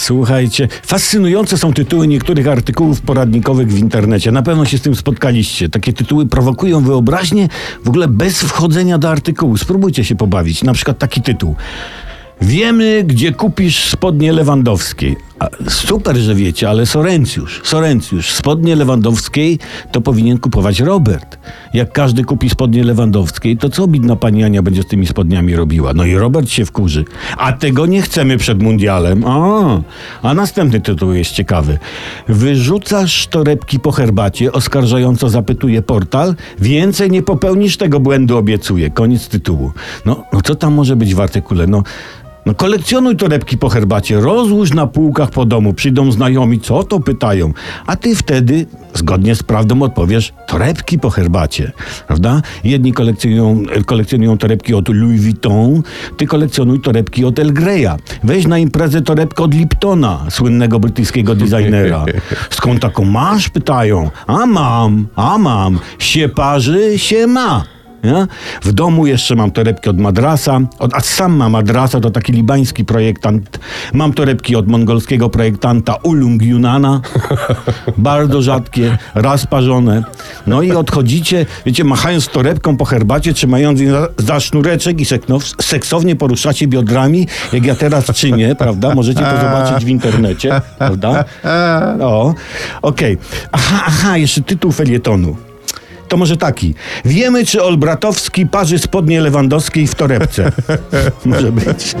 Słuchajcie, fascynujące są tytuły niektórych artykułów poradnikowych w internecie. Na pewno się z tym spotkaliście. Takie tytuły prowokują wyobraźnię w ogóle bez wchodzenia do artykułu. Spróbujcie się pobawić. Na przykład taki tytuł. Wiemy, gdzie kupisz spodnie Lewandowskiej. Super, że wiecie, ale Sorencjusz, Sorencjusz, spodnie Lewandowskiej to powinien kupować Robert. Jak każdy kupi spodnie Lewandowskiej, to co bidna pani Ania będzie z tymi spodniami robiła? No i Robert się wkurzy. A tego nie chcemy przed mundialem. A, a następny tytuł jest ciekawy. Wyrzucasz torebki po herbacie, oskarżająco zapytuje portal. Więcej nie popełnisz tego błędu, obiecuję. Koniec tytułu. No, no co tam może być w artykule? No, no kolekcjonuj torebki po herbacie, rozłóż na półkach po domu, przyjdą znajomi, co to pytają, a ty wtedy, zgodnie z prawdą odpowiesz, torebki po herbacie, prawda? Jedni kolekcjonują, kolekcjonują torebki od Louis Vuitton, ty kolekcjonuj torebki od El Greya. Weź na imprezę torebkę od Liptona, słynnego brytyjskiego designera. Skąd taką masz? Pytają. A mam, a mam. Się parzy, się ma. W domu jeszcze mam torebki od Madrasa, od, a sam mam Madrasa, to taki libański projektant. Mam torebki od mongolskiego projektanta Ulung Yunana, bardzo rzadkie, raz parzone. No i odchodzicie, wiecie, machając torebką po herbacie, trzymając je za, za sznureczek i seknow, seksownie poruszacie biodrami, jak ja teraz czynię, prawda? Możecie to zobaczyć w internecie, prawda? O, okej. Aha, aha, jeszcze tytuł felietonu. To może taki. Wiemy, czy Olbratowski parzy spodnie Lewandowskiej w torebce. może być.